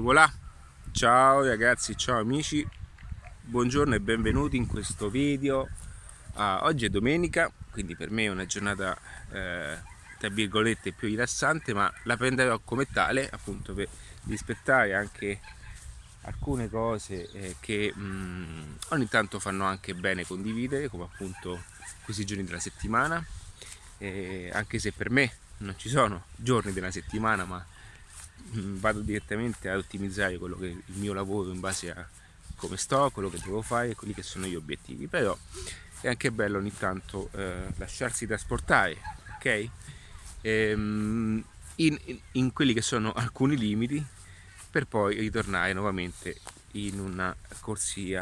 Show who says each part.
Speaker 1: voilà, ciao ragazzi, ciao amici, buongiorno e benvenuti in questo video. Ah, oggi è domenica, quindi per me è una giornata eh, tra virgolette più rilassante, ma la prenderò come tale appunto per rispettare anche alcune cose eh, che mh, mm, ogni tanto fanno anche bene condividere, come appunto questi giorni della settimana, eh, anche se per me non ci sono giorni della settimana, ma vado direttamente a ottimizzare quello che è il mio lavoro in base a come sto, quello che devo fare e quelli che sono gli obiettivi. Però è anche bello ogni tanto eh, lasciarsi trasportare, ok? Ehm, in, in, quelli che sono alcuni limiti per poi ritornare nuovamente in una corsia